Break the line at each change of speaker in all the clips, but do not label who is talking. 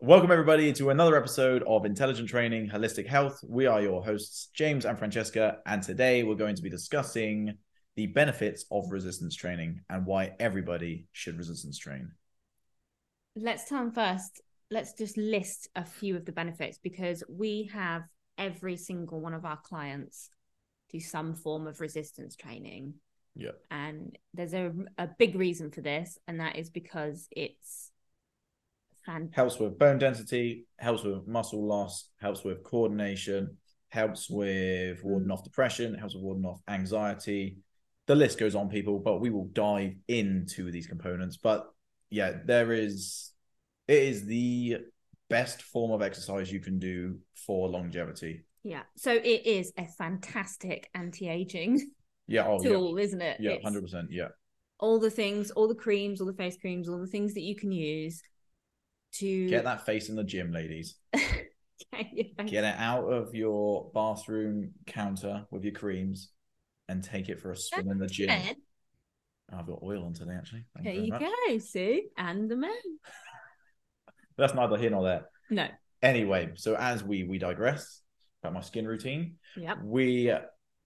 Welcome, everybody, to another episode of Intelligent Training Holistic Health. We are your hosts, James and Francesca, and today we're going to be discussing the benefits of resistance training and why everybody should resistance train.
Let's turn first. Let's just list a few of the benefits because we have every single one of our clients do some form of resistance training.
Yeah.
And there's a, a big reason for this, and that is because it's
Helps with bone density, helps with muscle loss, helps with coordination, helps with mm. warding off depression, helps with warding off anxiety. The list goes on, people, but we will dive into these components. But yeah, there is, it is the best form of exercise you can do for longevity.
Yeah. So it is a fantastic anti-aging
Yeah. Oh, yeah.
tool, isn't it?
Yeah,
It's
hundred percent. Yeah,
All the things, all the creams, all the face creams, all the things that you can use to
get that face in the gym, ladies.
get
Get it out of your bathroom counter with your creams, and take it for a swim in the gym.
Men.
I've got oil on today, actually. Thank
There
you
you go. See, and the men.
That's neither here nor there.
No.
Anyway, so as we we digress about my skin routine,
Yep.
we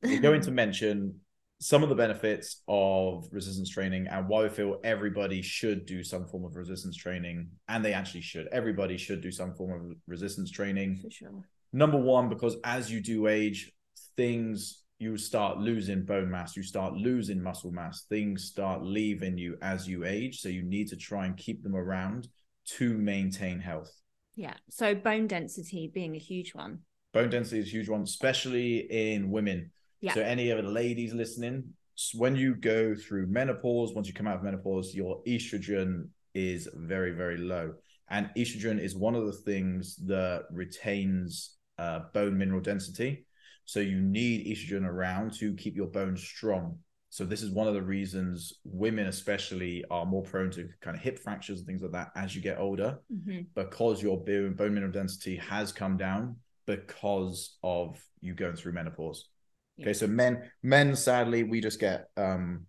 we're going to mention some of the benefits of resistance training and why we feel everybody should do some form of resistance training, and they actually should. Everybody should do some form of resistance training.
For sure.
Number one, because as you do age, things you start losing bone mass, you start losing muscle mass, things start leaving you as you age. So you need to try and keep them around to maintain health.
Yeah. So bone density being a huge one.
Bone density is a huge one, especially in women.
Yeah.
So any of the ladies listening, when you go through menopause, once you come out of menopause, your estrogen is very, very low. And estrogen is one of the things that retains uh, bone mineral density. So you need estrogen around to keep your bones strong. So this is one of the reasons women especially are more prone to kind of hip fractures and things like that as you get older
Mhm.
because your bone mineral density has come down because of you going through menopause.
Yeah.
Okay, so men men sadly we just get um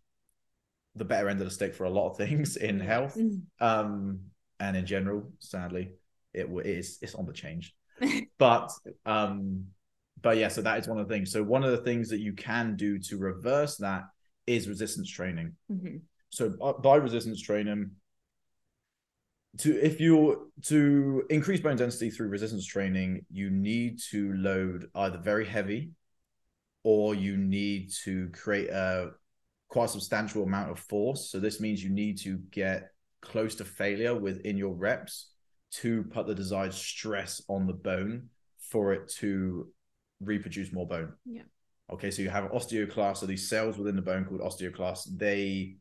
the better end of the stick for a lot of things in health
Mhm.
um and in general sadly it it is it's on the change but um but yeah so that is one of the things so one of the things that you can do to reverse that is resistance training
Mhm.
so uh, by resistance training to if you to increase bone density through resistance training you need to load either very heavy or you need to create a quite substantial amount of force so this means you need to get close to failure within your reps to put the desired stress on the bone for it to reproduce more bone
Yeah.
okay so you have osteoclasts so these cells within the bone called osteoclasts they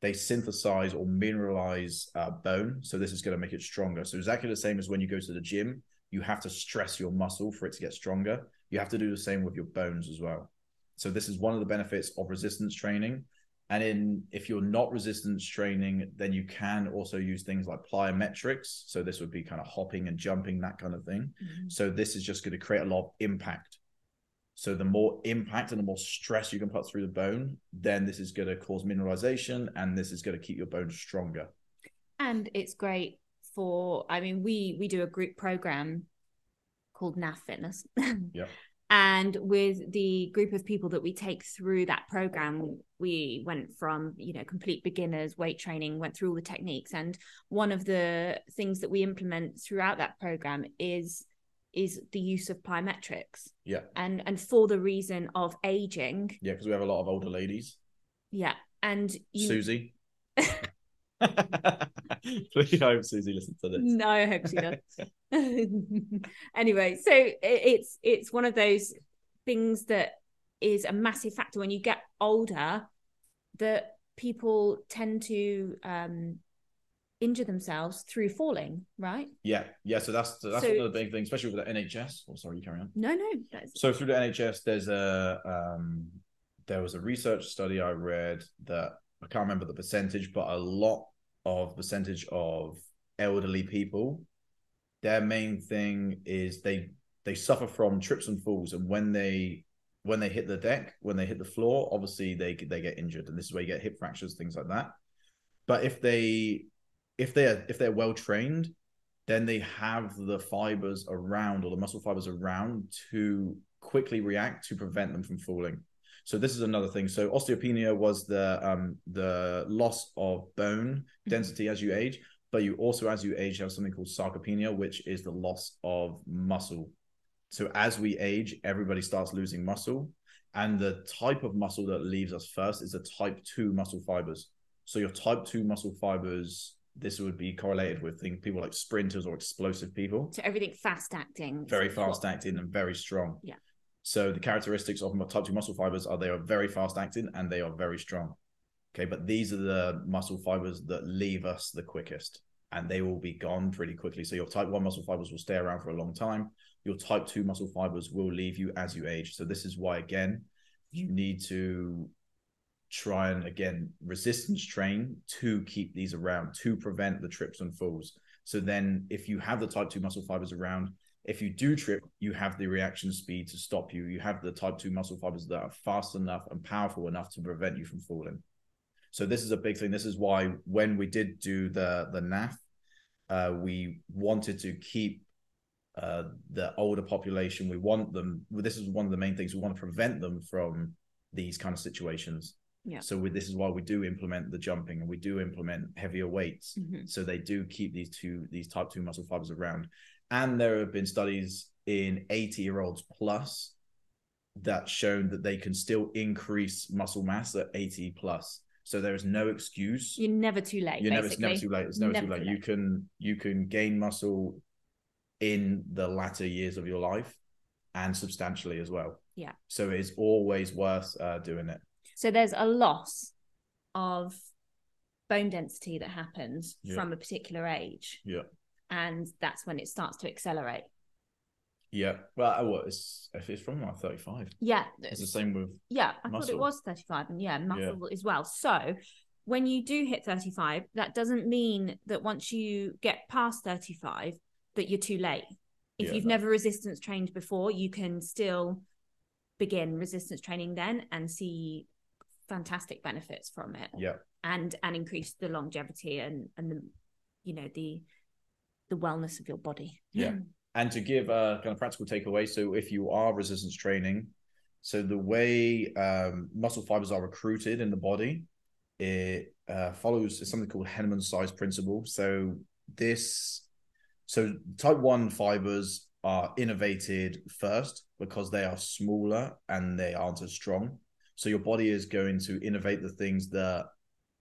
they synthesize or mineralize uh, bone. So this is going to make it stronger. So exactly the same as when you go to the gym, you have to stress your muscle for it to get stronger. You have to do the same with your bones as well. So this is one of the benefits of resistance training. And in if you're not resistance training, then you can also use things like plyometrics. So this would be kind of hopping and jumping, that kind of thing.
Mhm.
So this is just going to create a lot of impact. So the more impact and the more stress you can put through the bone, then this is going to cause mineralization and this is going to keep your bones stronger.
And it's great for. I mean, we we do a group program called NAF Fitness.
Yeah.
And with the group of people that we take through that program, we went from, you know, complete beginners, weight training, went through all the techniques. And one of the things that we implement throughout that program is is the use of plyometrics.
Yeah.
And and for the reason of aging.
Yeah, because we have a lot of older ladies.
Yeah. And you
Susie. Please I hope Susie listens to this.
No, I hope she does. anyway, so it, it's it's one of those things that is a massive factor when you get older that people tend to um injure themselves through falling, right?
Yeah, yeah. So that's that's
So-
the big thing, especially with the NHS. Oh, sorry, you carry on.
No, no, that's
So through the NHS, there's a um, there was a research study I read that I can't remember the percentage, but a lot of percentage of elderly people, their main thing is they they suffer from trips and falls, and when they when they hit the deck, when they hit the floor, obviously they they get injured, and this is where you get hip fractures, things like that. But if they if they are if they're well trained, then they have the fibers around or the muscle fibers around to quickly react to prevent them from falling. So this is another thing. So osteopenia was the um, the loss of bone density as you age, but you also as you age have something called sarcopenia, which is the loss of muscle. So as we age, everybody starts losing muscle, and the type of muscle that leaves us first is the type two muscle fibers. So your type two muscle fibers this would be correlated with things people like sprinters or explosive people.
So everything fast acting.
Very fast acting and very strong.
Yeah.
So the characteristics of type 2 muscle fibers are they are very fast acting and they are very strong. Okay, but these are the muscle fibers that leave us the quickest and they will be gone pretty quickly. So your type 1 muscle fibers will stay around for a long time. Your type 2 muscle fibers will leave you as you age. So this is why again you need to try and again resistance train to keep these around to prevent the trips and falls. So then if you have the type 2 muscle fibers around, if you do trip, you have the reaction speed to stop you. You have the type 2 muscle fibers that are fast enough and powerful enough to prevent you from falling. So this is a big thing. This is why when we did do the the NAF, uh, we wanted to keep uh, the older population. We want them. This is one of the main things. We want to prevent them from these kind of situations.
Yeah.
So we, this is why we do implement the jumping and we do implement heavier weights.
Mm-hmm.
So they do keep these two these type two muscle fibers around. And there have been studies in 80 year olds plus that shown that they can still increase muscle mass at 80 plus. So there is no excuse.
You're never too late.
You're never,
basically.
never too late. It's never,
Never
too late.
too
You can you can gain muscle in the latter years of your life and substantially as well.
Yeah.
So it's always worth uh, doing it.
So there's a loss of bone density that happens
Yeah.
from a particular age,
Yeah.
and that's when it starts to accelerate.
Yeah. Well, what it's if it's from like 35.
Yeah,
It's the same with
yeah. I thought it was 35, and yeah, muscle as well. So when you do hit 35, that doesn't mean that once you get past 35 that you're too late. If
Yeah,
you've
no.
never resistance trained before, you can still begin resistance training then and see fantastic benefits from it.
yeah.
and and increase the longevity and and the you know the the wellness of your body
Yeah. And to give a kind of practical takeaway, so if you are resistance training, so the way um, muscle fibers are recruited in the body, it uh, follows something called Henneman's size principle. So this, so type one fibers are innovated first because they are smaller and they aren't as strong. So your body is going to innovate the things that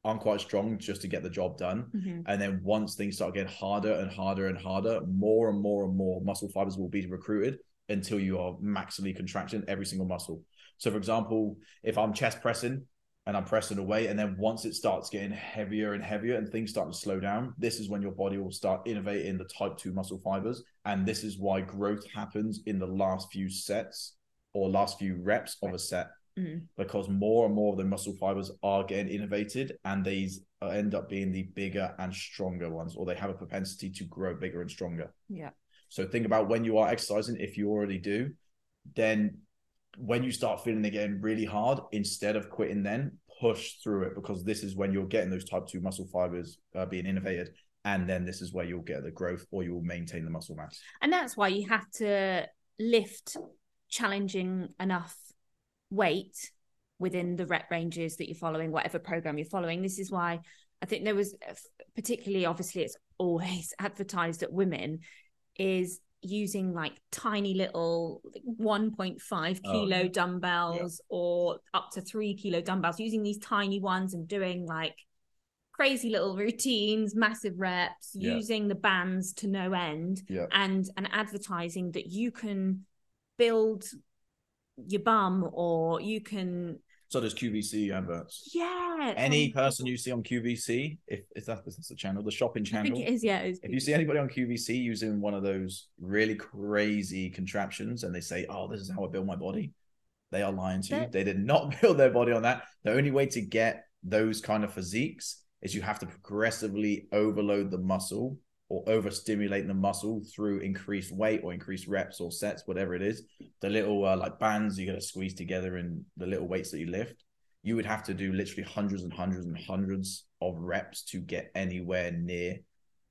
aren't quite strong just to get the job done.
Mhm.
And then once things start getting harder and harder and harder, more and more and more muscle fibers will be recruited until you are maximally contracting every single muscle. So, for example, if I'm chest pressing and I'm pressing away, and then once it starts getting heavier and heavier and things start to slow down, this is when your body will start innovating the type 2 muscle fibers. And this is why growth happens in the last few sets or last few reps of a set
Mhm.
because more and more of the muscle fibers are getting innovated and these end up being the bigger and stronger ones or they have a propensity to grow bigger and stronger.
Yeah.
So think about when you are exercising if you already do then when you start feeling again really hard instead of quitting then push through it because this is when you're getting those type 2 muscle fibers uh, being innovated and then this is where you'll get the growth or you'll maintain the muscle mass.
And that's why you have to lift challenging enough weight within the rep ranges that you're following whatever program you're following this is why i think there was uh, particularly obviously it's always advertised at women is using like tiny little 1.5
Oh,
kilo
yeah.
dumbbells or up to three kilo dumbbells using these tiny ones and doing like crazy little routines massive reps
Yeah.
using the bands to no end
yeah
and and advertising that you can build your bum or you can
so does qvc adverts
yeah
any person you see on qvc if, if that, if that's the channel the shopping channel.
I think it is yeah it is
if you see anybody on QVC using one of those really crazy contraptions and they say, Oh, this is how I build my body, they are lying to you. They did not build their body on that. The only way to get those kind of physiques is you have to progressively overload the muscle or overstimulating the muscle through increased weight or increased reps or sets, whatever it is. The little uh, like bands you got to squeeze together and the little weights that you lift. You would have to do literally hundreds and hundreds and hundreds of reps to get anywhere near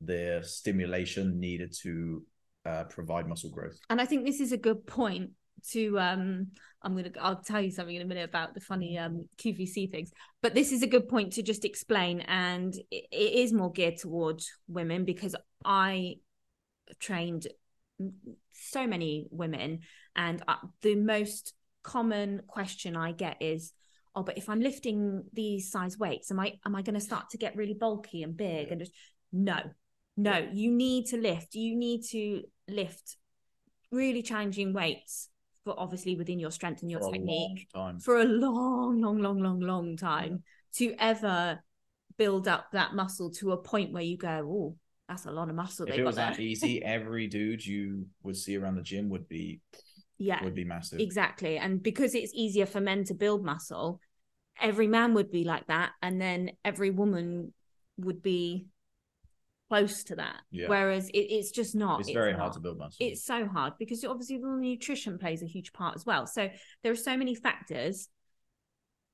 the stimulation needed to uh, provide muscle growth.
And I think this is a good point to um I'm gonna I'll tell you something in a minute about the funny um QVC things, but this is a good point to just explain, and it, it is more geared towards women because I trained so many women, and uh, the most common question I get is, "Oh, but if I'm lifting these size weights, am I am I going to start to get really bulky and big?" And just no, no, you need to lift. You need to lift really challenging weights for obviously within your strength and your
For
technique
time.
for a long, long, long, long, long time to ever build up that muscle to a point where you go, oh, that's a lot of muscle
If
they
it
got
was
there.
that easy, every dude you would see around the gym would be
yeah,
would be massive.
exactly. And because it's easier for men to build muscle, every man would be like that, and then every woman would be close to that.
Yeah.
Whereas it, it's just not.
It's very
not.
hard to build muscle.
it's so hard because obviously the nutrition plays a huge part as well. So there are so many factors.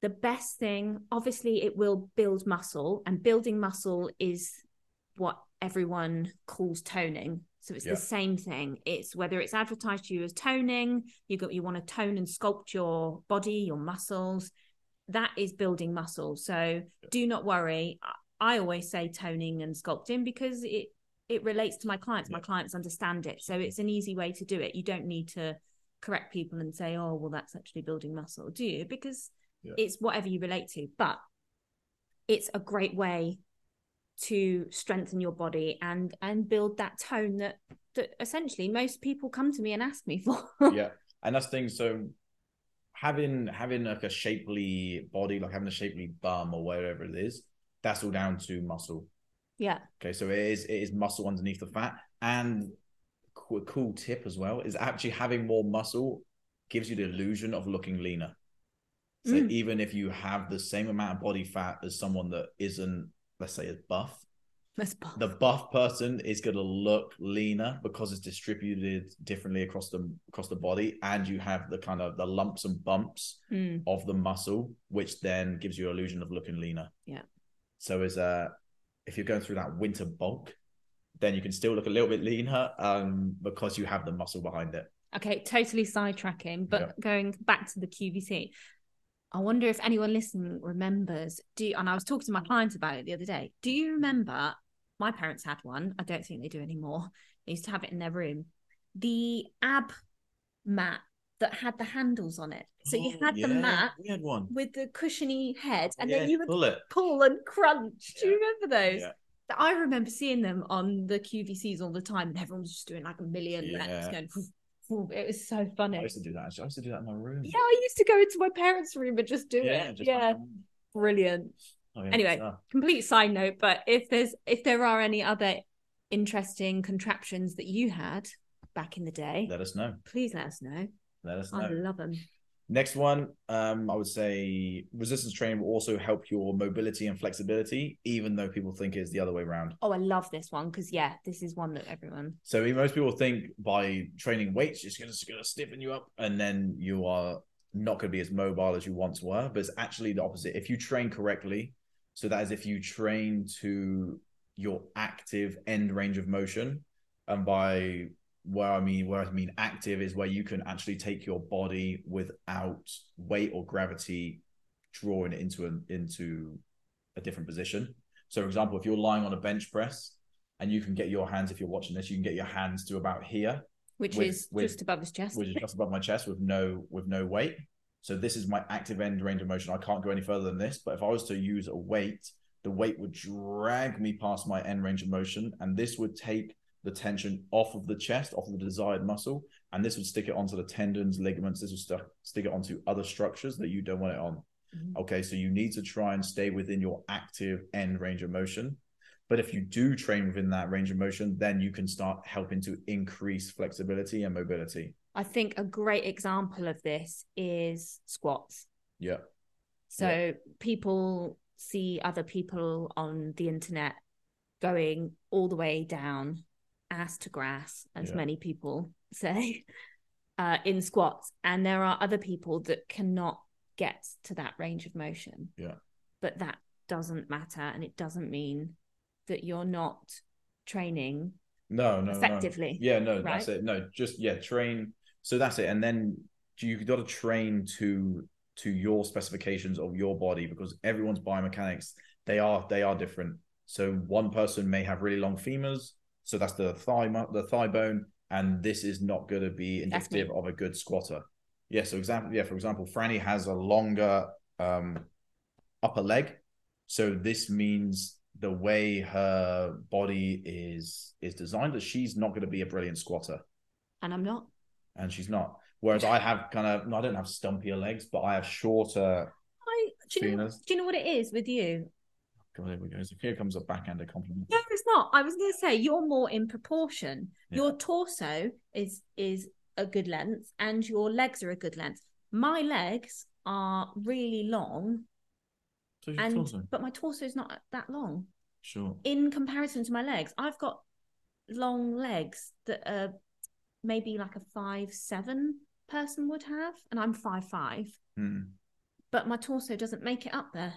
The best thing, obviously, it will build muscle, and building muscle is what everyone calls toning. So it's
Yeah.
the same thing. It's whether it's advertised to you as toning, you got you want to tone and sculpt your body, your muscles. That is building muscle. So do not worry. I- always say toning and sculpting because it it relates to my clients. My clients understand it. So it's an easy way to do it. You don't need to correct people and say, oh, well, that's actually building muscle, do you? Because
Yeah.
it's whatever you relate to. But it's a great way to strengthen your body and and build that tone that that essentially most people come to me and ask me for.
yeah, and that's the thing. So having having like a shapely body, like having a shapely bum or whatever it is, that's all down to muscle.
yeah.
Okay, so it is it is muscle underneath the fat, and a cool tip as well is actually having more muscle gives you the illusion of looking leaner. So
Mm.
even if you have the same amount of body fat as someone that isn't, let's say, as buff,
buff.
the buff person is going to look leaner because it's distributed differently across the across the body, and you have the kind of the lumps and bumps
Mm,
of the muscle, which then gives you illusion of looking leaner.
Yeah.
So as a if you're going through that winter bulk, then you can still look a little bit leaner um, because you have the muscle behind it.
Okay, totally sidetracking, but
Yeah.
going back to the QVC, I wonder if anyone listening remembers. Do you, and I was talking to my clients about it the other day. Do you remember? My parents had one. I don't think they do anymore. They used to have it in their room. The ab mat that had the handles on it. So you
Oh,
had the mat
We had one.
with the cushiony head, and
yeah,
then you would
pull it.
pull and crunch. Do you remember those?
Yeah.
I remember seeing them on the QVCs all the time, and everyone was just doing like a million
Yeah.
going. It was so funny.
I used to do that. Actually. I used to do that in my room.
Yeah, I used to go into my parents' room and just do
yeah.
it.
just
yeah,
like,
brilliant.
oh, yeah,
Anyway.
stuff.
Uh, complete side note, but if there's if there are any other interesting contraptions that you had back in the day,
let us know.
please let us know.
Let us know.
I love them.
Next one, um, I would say resistance training will also help your mobility and flexibility, even though people think it's the other way around.
Oh, I love this one because yeah, this is one that everyone.
So most people think by training weights, it's going to stiffen you up, and then you are not going to be as mobile as you once were. But it's actually the opposite. If you train correctly, so that is if you train to your active end range of motion, and by where I mean where I mean active is where you can actually take your body without weight or gravity drawing it into an into a different position. So, for example, if you're lying on a bench press and you can get your hands, if you're watching this, you can get your hands to about here,
Which
With-
is
with-
just above his chest.
which is just above my chest with no with no weight. So this is my active end range of motion. I can't go any further than this. But if I was to use a weight, the weight would drag me past my end range of motion, and this would take the tension off of the chest, off of the desired muscle, and this would stick it onto the tendons, ligaments. This would st- stick it onto other structures that you don't want it on.
Mhm.
Okay, so you need to try and stay within your active end range of motion. But if you do train within that range of motion, then you can start helping to increase flexibility and mobility.
I think a great example of this is squats.
Yeah.
So people see other people on the internet going all the way down, ass to grass, as
Yeah.
many people say, uh, in squats. And there are other people that cannot get to that range of motion.
Yeah.
But that doesn't matter. And it doesn't mean that you're not training
no no
effectively.
no. yeah no
right?
that's it no just yeah train so that's it and then you got to train to to your specifications of your body because everyone's biomechanics they are they are different so one person may have really long femurs so that's the thigh the thigh bone and this is not going to be indicative of a good squatter. Yeah so example yeah for example franny has a longer um upper leg. So this means the way her body is is designed that she's not going to be a brilliant squatter.
And I'm not.
and she's not. Whereas i have kind of no, i don't have stumpier legs but i have shorter
I do you, know, do you know what it is with you?
God, here we go. So here comes a backhanded compliment.
No, it's not. I was going to say you're more in proportion.
Yeah.
Your torso is is a good length, and your legs are a good length. My legs are really long,
So
and
torso.
but my torso is not that long
Sure.
in comparison to my legs. I've got long legs that are maybe like a five seven person would have, and I'm five five.
Hmm.
But my torso doesn't make it up there.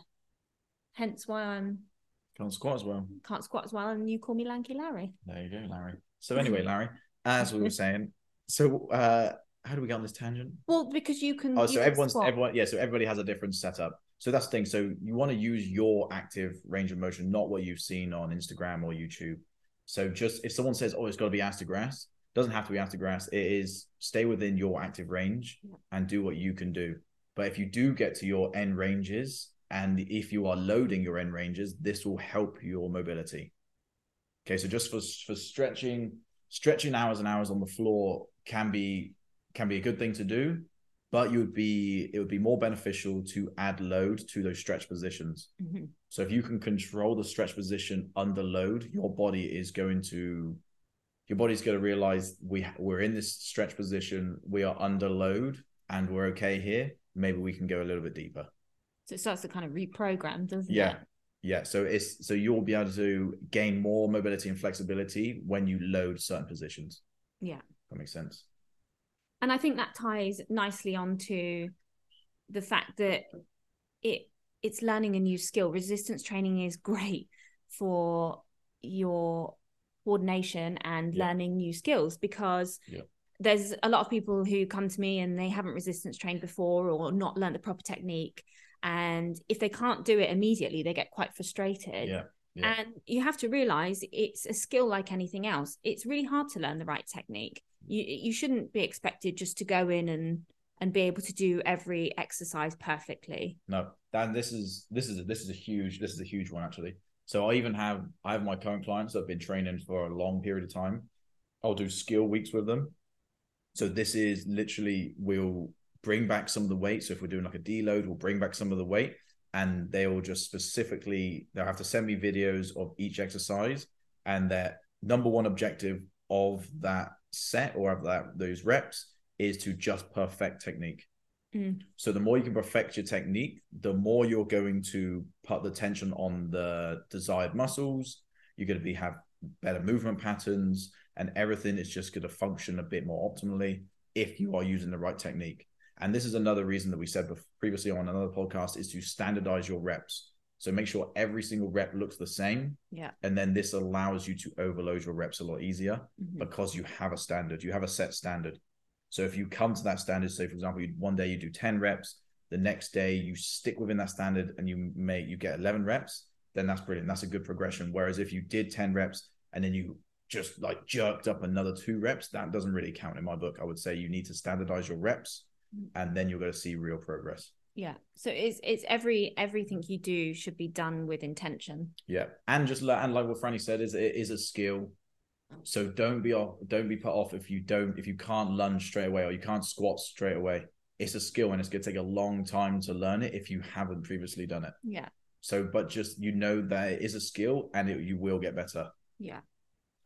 Hence why I'm
Can't squat as well.
can't squat as well, and you call me Lanky Larry.
There you go, Larry. So anyway, Larry, as we were saying, so uh how do we get on this tangent?
Well, because you can.
Oh,
you
so
can
everyone's
squat.
everyone yeah, so everybody has a different setup. So that's the thing. So you want to use your active range of motion, not what you've seen on Instagram or YouTube. So just if someone says, "Oh, it's got to be ass to grass," doesn't have to be ass to grass. It is stay within your active range
Yeah.
and do what you can do. But if you do get to your end ranges, and if you are loading your end ranges, this will help your mobility. Okay, so just for for stretching, stretching hours and hours on the floor can be can be a good thing to do, but you would be it would be more beneficial to add load to those stretch positions.
Mhm.
So if you can control the stretch position under load, your body is going to your body's going to realize we we're in this stretch position, we are under load, and we're okay here. Maybe we can go a little bit deeper.
So it starts to kind of reprogram, doesn't
Yeah.
it?
Yeah, Yeah. so it's so you'll be able to gain more mobility and flexibility when you load certain positions.
Yeah.
That makes sense.
And I think that ties nicely onto the fact that it it's learning a new skill. Resistance training is great for your coordination and
Yeah.
learning new skills because
Yeah.
there's a lot of people who come to me and they haven't resistance trained before or not learned the proper technique. And if they can't do it immediately, they get quite frustrated.
Yeah. Yeah.
And you have to realize it's a skill like anything else. It's really hard to learn the right technique. You you shouldn't be expected just to go in and and be able to do every exercise perfectly.
No, Dan, this is this is this is a huge this is a huge one actually. So I even have I have my current clients that have been training for a long period of time. I'll do skill weeks with them. So this is literally we'll bring back some of the weight. So if we're doing like a deload, we'll bring back some of the weight, and they will just specifically they'll have to send me videos of each exercise and their number one objective of that set or of that those reps is to just perfect technique.
Mm.
So the more you can perfect your technique, the more you're going to put the tension on the desired muscles. You're going to be have better movement patterns, and everything is just going to function a bit more optimally if you are using the right technique. And this is another reason that we said previously on another podcast is to standardize your reps. So make sure every single rep looks the same,
Yeah.
and then this allows you to overload your reps a lot easier
Mhm.
because you have a standard, you have a set standard. So if you come to that standard, say for example, you, one day you do 10 reps, the next day you stick within that standard and you make you get 11 reps, then that's brilliant. That's a good progression. Whereas if you did 10 reps and then you just like jerked up another two reps, that doesn't really count in my book. I would say you need to standardize your reps and then you're going to see real progress.
Yeah. So it's it's every everything you do should be done with intention.
Yeah, and just and like what Franny said is it is a skill. So don't be off, don't be put off if you don't if you can't lunge straight away or you can't squat straight away. It's a skill and it's going to take a long time to learn it if you haven't previously done it.
Yeah.
So, but just you know that it is a skill and it, you will get better.
Yeah.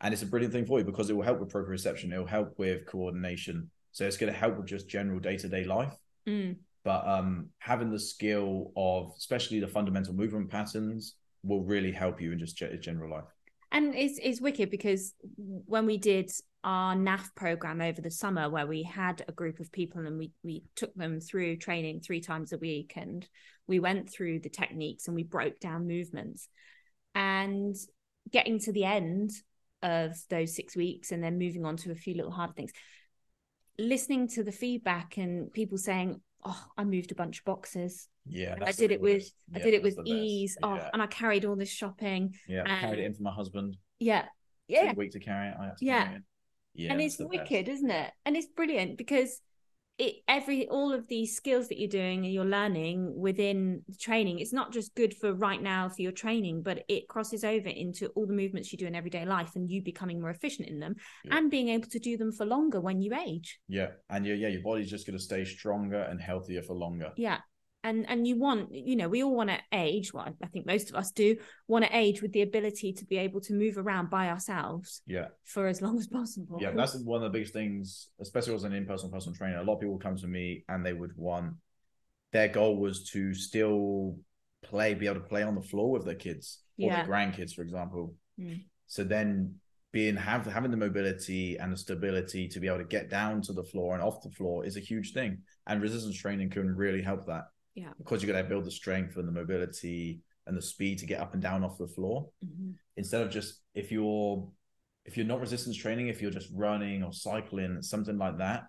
And it's a brilliant thing for you because it will help with proprioception. It will help with coordination. So it's going to help with just general day to day life.
Mm.
but um having the skill of especially the fundamental movement patterns will really help you in just ge- general life.
And it's it's wicked because when we did our NAF program over the summer, where we had a group of people and we we took them through training three times a week, and we went through the techniques and we broke down movements, and getting to the end, of those six weeks and then moving on to a few little harder things listening to the feedback and people saying oh i moved a bunch of boxes
Yeah,
I did it with
best.
I did it with ease. Oh,
Yeah,
and I carried all this shopping.
yeah. I carried it in for my husband.
Yeah.
Took
Yeah.
a week to carry it. I had to
Yeah.
carry it. Yeah,
and
that's
it's
the best.
wicked, isn't it? And it's brilliant because it every all of these skills that you're doing and you're learning within the training, it's not just good for right now for your training, but it crosses over into all the movements you do in everyday life and you becoming more efficient in them
Yeah.
and being able to do them for longer when you age.
Yeah, and yeah, yeah, your body's just going to stay stronger and healthier for longer.
Yeah. And and you want, you know, we all want to age. Well, I think most of us do want to age with the ability to be able to move around by ourselves
Yeah,
for as long as possible.
yeah, that's one of the biggest things, especially as an in-person personal trainer. A lot of people come to me and they would want their goal was to still play, be able to play on the floor with their kids or
Yeah.
their grandkids, for example.
Mm.
So then being have having the mobility and the stability to be able to get down to the floor and off the floor is a huge thing. And resistance training can really help that.
Yeah.
Because you're gonna build the strength and the mobility and the speed to get up and down off the floor.
Mhm.
Instead of just if you're if you're not resistance training, if you're just running or cycling, something like that,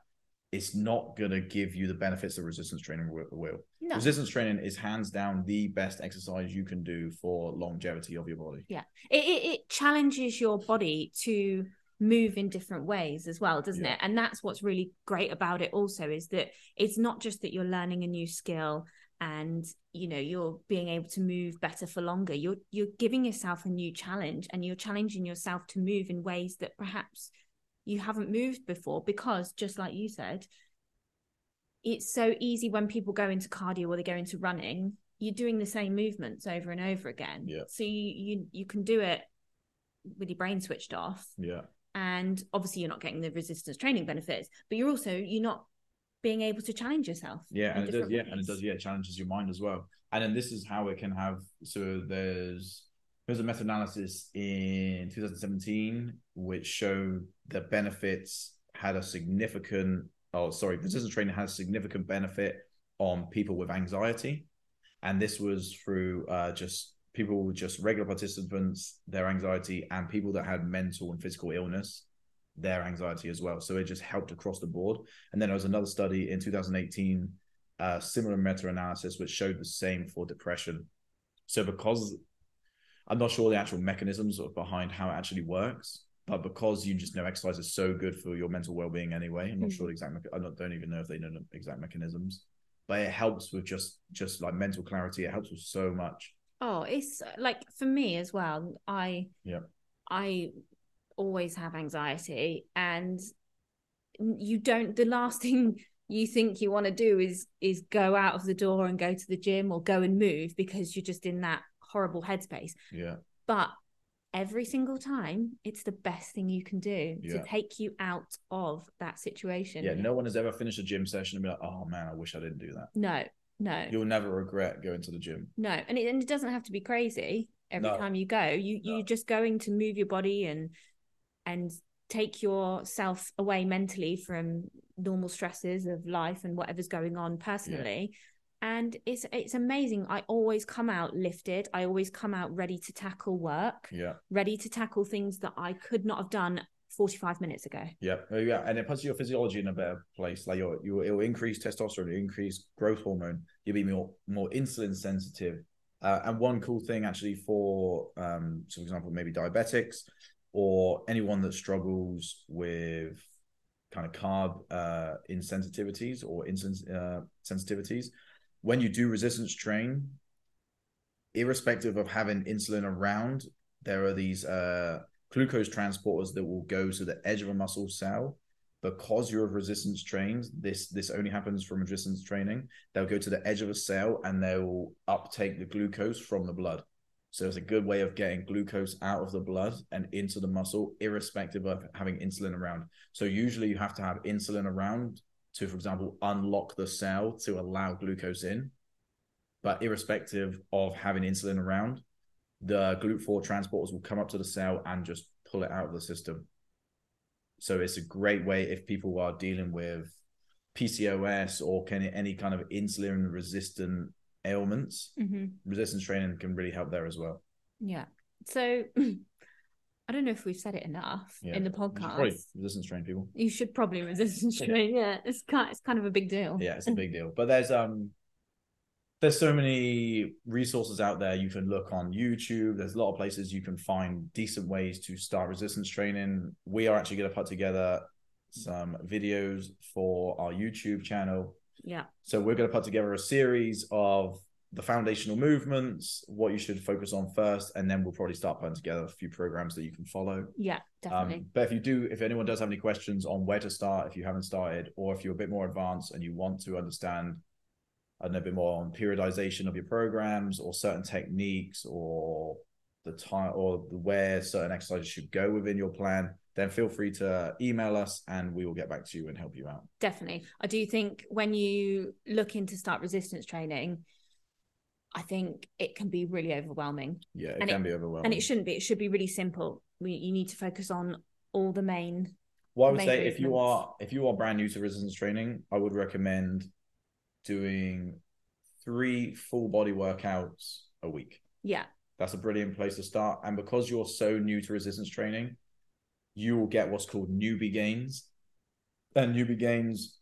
it's not gonna give you the benefits that resistance training will.
No.
Resistance training is hands down the best exercise you can do for longevity of your body.
it, it, it challenges your body to move in different ways as well doesn't
Yeah.
it and that's what's really great about it also is that it's not just that you're learning a new skill and you know you're being able to move better for longer you're you're giving yourself a new challenge and you're challenging yourself to move in ways that perhaps you haven't moved before because just like you said it's so easy when people go into cardio or they go into running you're doing the same movements over and over again
Yeah.
so you you you can do it with your brain switched off
Yeah.
And obviously you're not getting the resistance training benefits but you're also you're not being able to challenge yourself
Yeah, and it does.
different
Yeah, and it does. Yeah, challenges your mind as well. And then this is how it can have. So there's there's a meta analysis in 2017 which showed that benefits had a significant. Oh, sorry, resistance training has significant benefit on people with anxiety, and this was through uh, just people with just regular participants, their anxiety, and people that had mental and physical illness, their anxiety as well. So it just helped across the board. And then there was another study in 2018, uh, similar meta-analysis, which showed the same for depression. So because I'm not sure the actual mechanisms behind how it actually works, but because you just know exercise is so good for your mental well-being anyway, I'm not
Mm.
sure the exact. I don't, don't even know if they know the exact mechanisms, but it helps with just just like mental clarity. It helps with so much.
Oh it's uh, like for me as well i
Yeah.
i always have anxiety and you don't the last thing you think you want to do is is go out of the door and go to the gym or go and move because you're just in that horrible headspace
Yeah,
but every single time it's the best thing you can do
Yeah.
to take you out of that situation
yeah. No one has ever finished a gym session and be like, "Oh man, I wish I didn't do that."
no no
You'll never regret going to the gym.
no and it, and it doesn't have to be crazy every
No.
time you go you
No.
you're just going to move your body and and take yourself away mentally from normal stresses of life and whatever's going on personally and it's it's amazing i always come out lifted i always come out ready to tackle work
Yeah.
ready to tackle things that i could not have done 45 minutes ago
Yeah, yeah, and it puts your physiology in a better place. Like your, you, it'll increase testosterone, increase growth hormone. You'll be more more insulin sensitive. Uh, and one cool thing actually for, um, so for example, maybe diabetics or anyone that struggles with kind of carb uh, insensitivities or insulin uh, sensitivities, when you do resistance train, irrespective of having insulin around, there are these uh, glucose transporters that will go to the edge of a muscle cell because you're of resistance trained this this only happens from resistance training they'll go to the edge of a cell and they'll uptake the glucose from the blood. So it's a good way of getting glucose out of the blood and into the muscle irrespective of having insulin around. So usually you have to have insulin around to for example unlock the cell to allow glucose in. But irrespective of having insulin around the GLUT4 transporters will come up to the cell and just pull it out of the system. So it's a great way if people are dealing with PCOS or can any kind of insulin resistant ailments.
mm-hmm.
Resistance training can really help there as well.
Yeah. So I don't know if we've said it enough
Yeah.
in the podcast.
Resistance train people.
You should probably resistance train. Yeah, it's kind, it's kind of a big deal.
Yeah, it's a big deal. But there's um there's so many resources out there. You can look on YouTube. There's a lot of places you can find decent ways to start resistance training. We are actually going to put together some videos for our YouTube channel.
Yeah,
So we're going to put together a series of the foundational movements, what you should focus on first, and then we'll probably start putting together a few programs that you can follow.
yeah, definitely.
Um, but if you do, if anyone does have any questions on where to start, if you haven't started, or if you're a bit more advanced and you want to understand, I don't know, a bit more on periodization of your programs or certain techniques or the time or the where certain exercises should go within your plan, then feel free to email us and we will get back to you and help you out.
definitely. I do think when you look into start resistance training, I think it can be really overwhelming.
Yeah, it
And
can be overwhelming.
and it shouldn't be it should be really simple we, you need to focus on all the main
Well, I would say if you are if you are brand new to resistance training, I would recommend doing three full body workouts a week.
yeah
That's a brilliant place to start. And because you're so new to resistance training, you will get what's called newbie gains. And newbie gains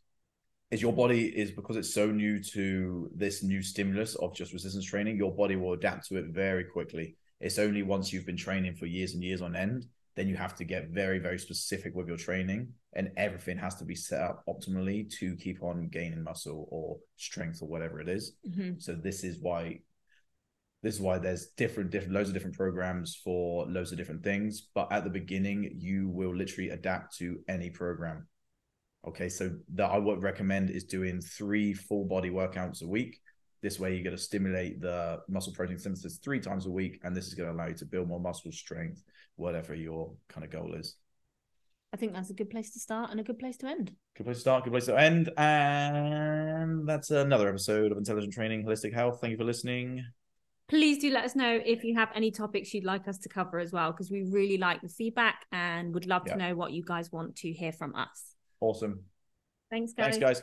is your body is because it's so new to this new stimulus of just resistance training, your body will adapt to it very quickly. It's only once you've been training for years and years on end, then you have to get very, very specific with your training, and everything has to be set up optimally to keep on gaining muscle or strength or whatever it is.
Mhm.
So this is why this is why there's different different loads of different programs for loads of different things. But at the beginning, you will literally adapt to any program. Okay, so that I would recommend is doing three full body workouts a week. This way, you're going to stimulate the muscle protein synthesis three times a week, and this is going to allow you to build more muscle strength, whatever your kind of goal is.
i think that's a good place to start and a good place to end
Good place to start, good place to end. And that's another episode of Intelligent Training Holistic Health. Thank you for listening.
please do let us know if you have any topics you'd like us to cover as well because we really like the feedback and would love
Yeah.
to know what you guys want to hear from us
Awesome.
thanks guys
Thanks, guys.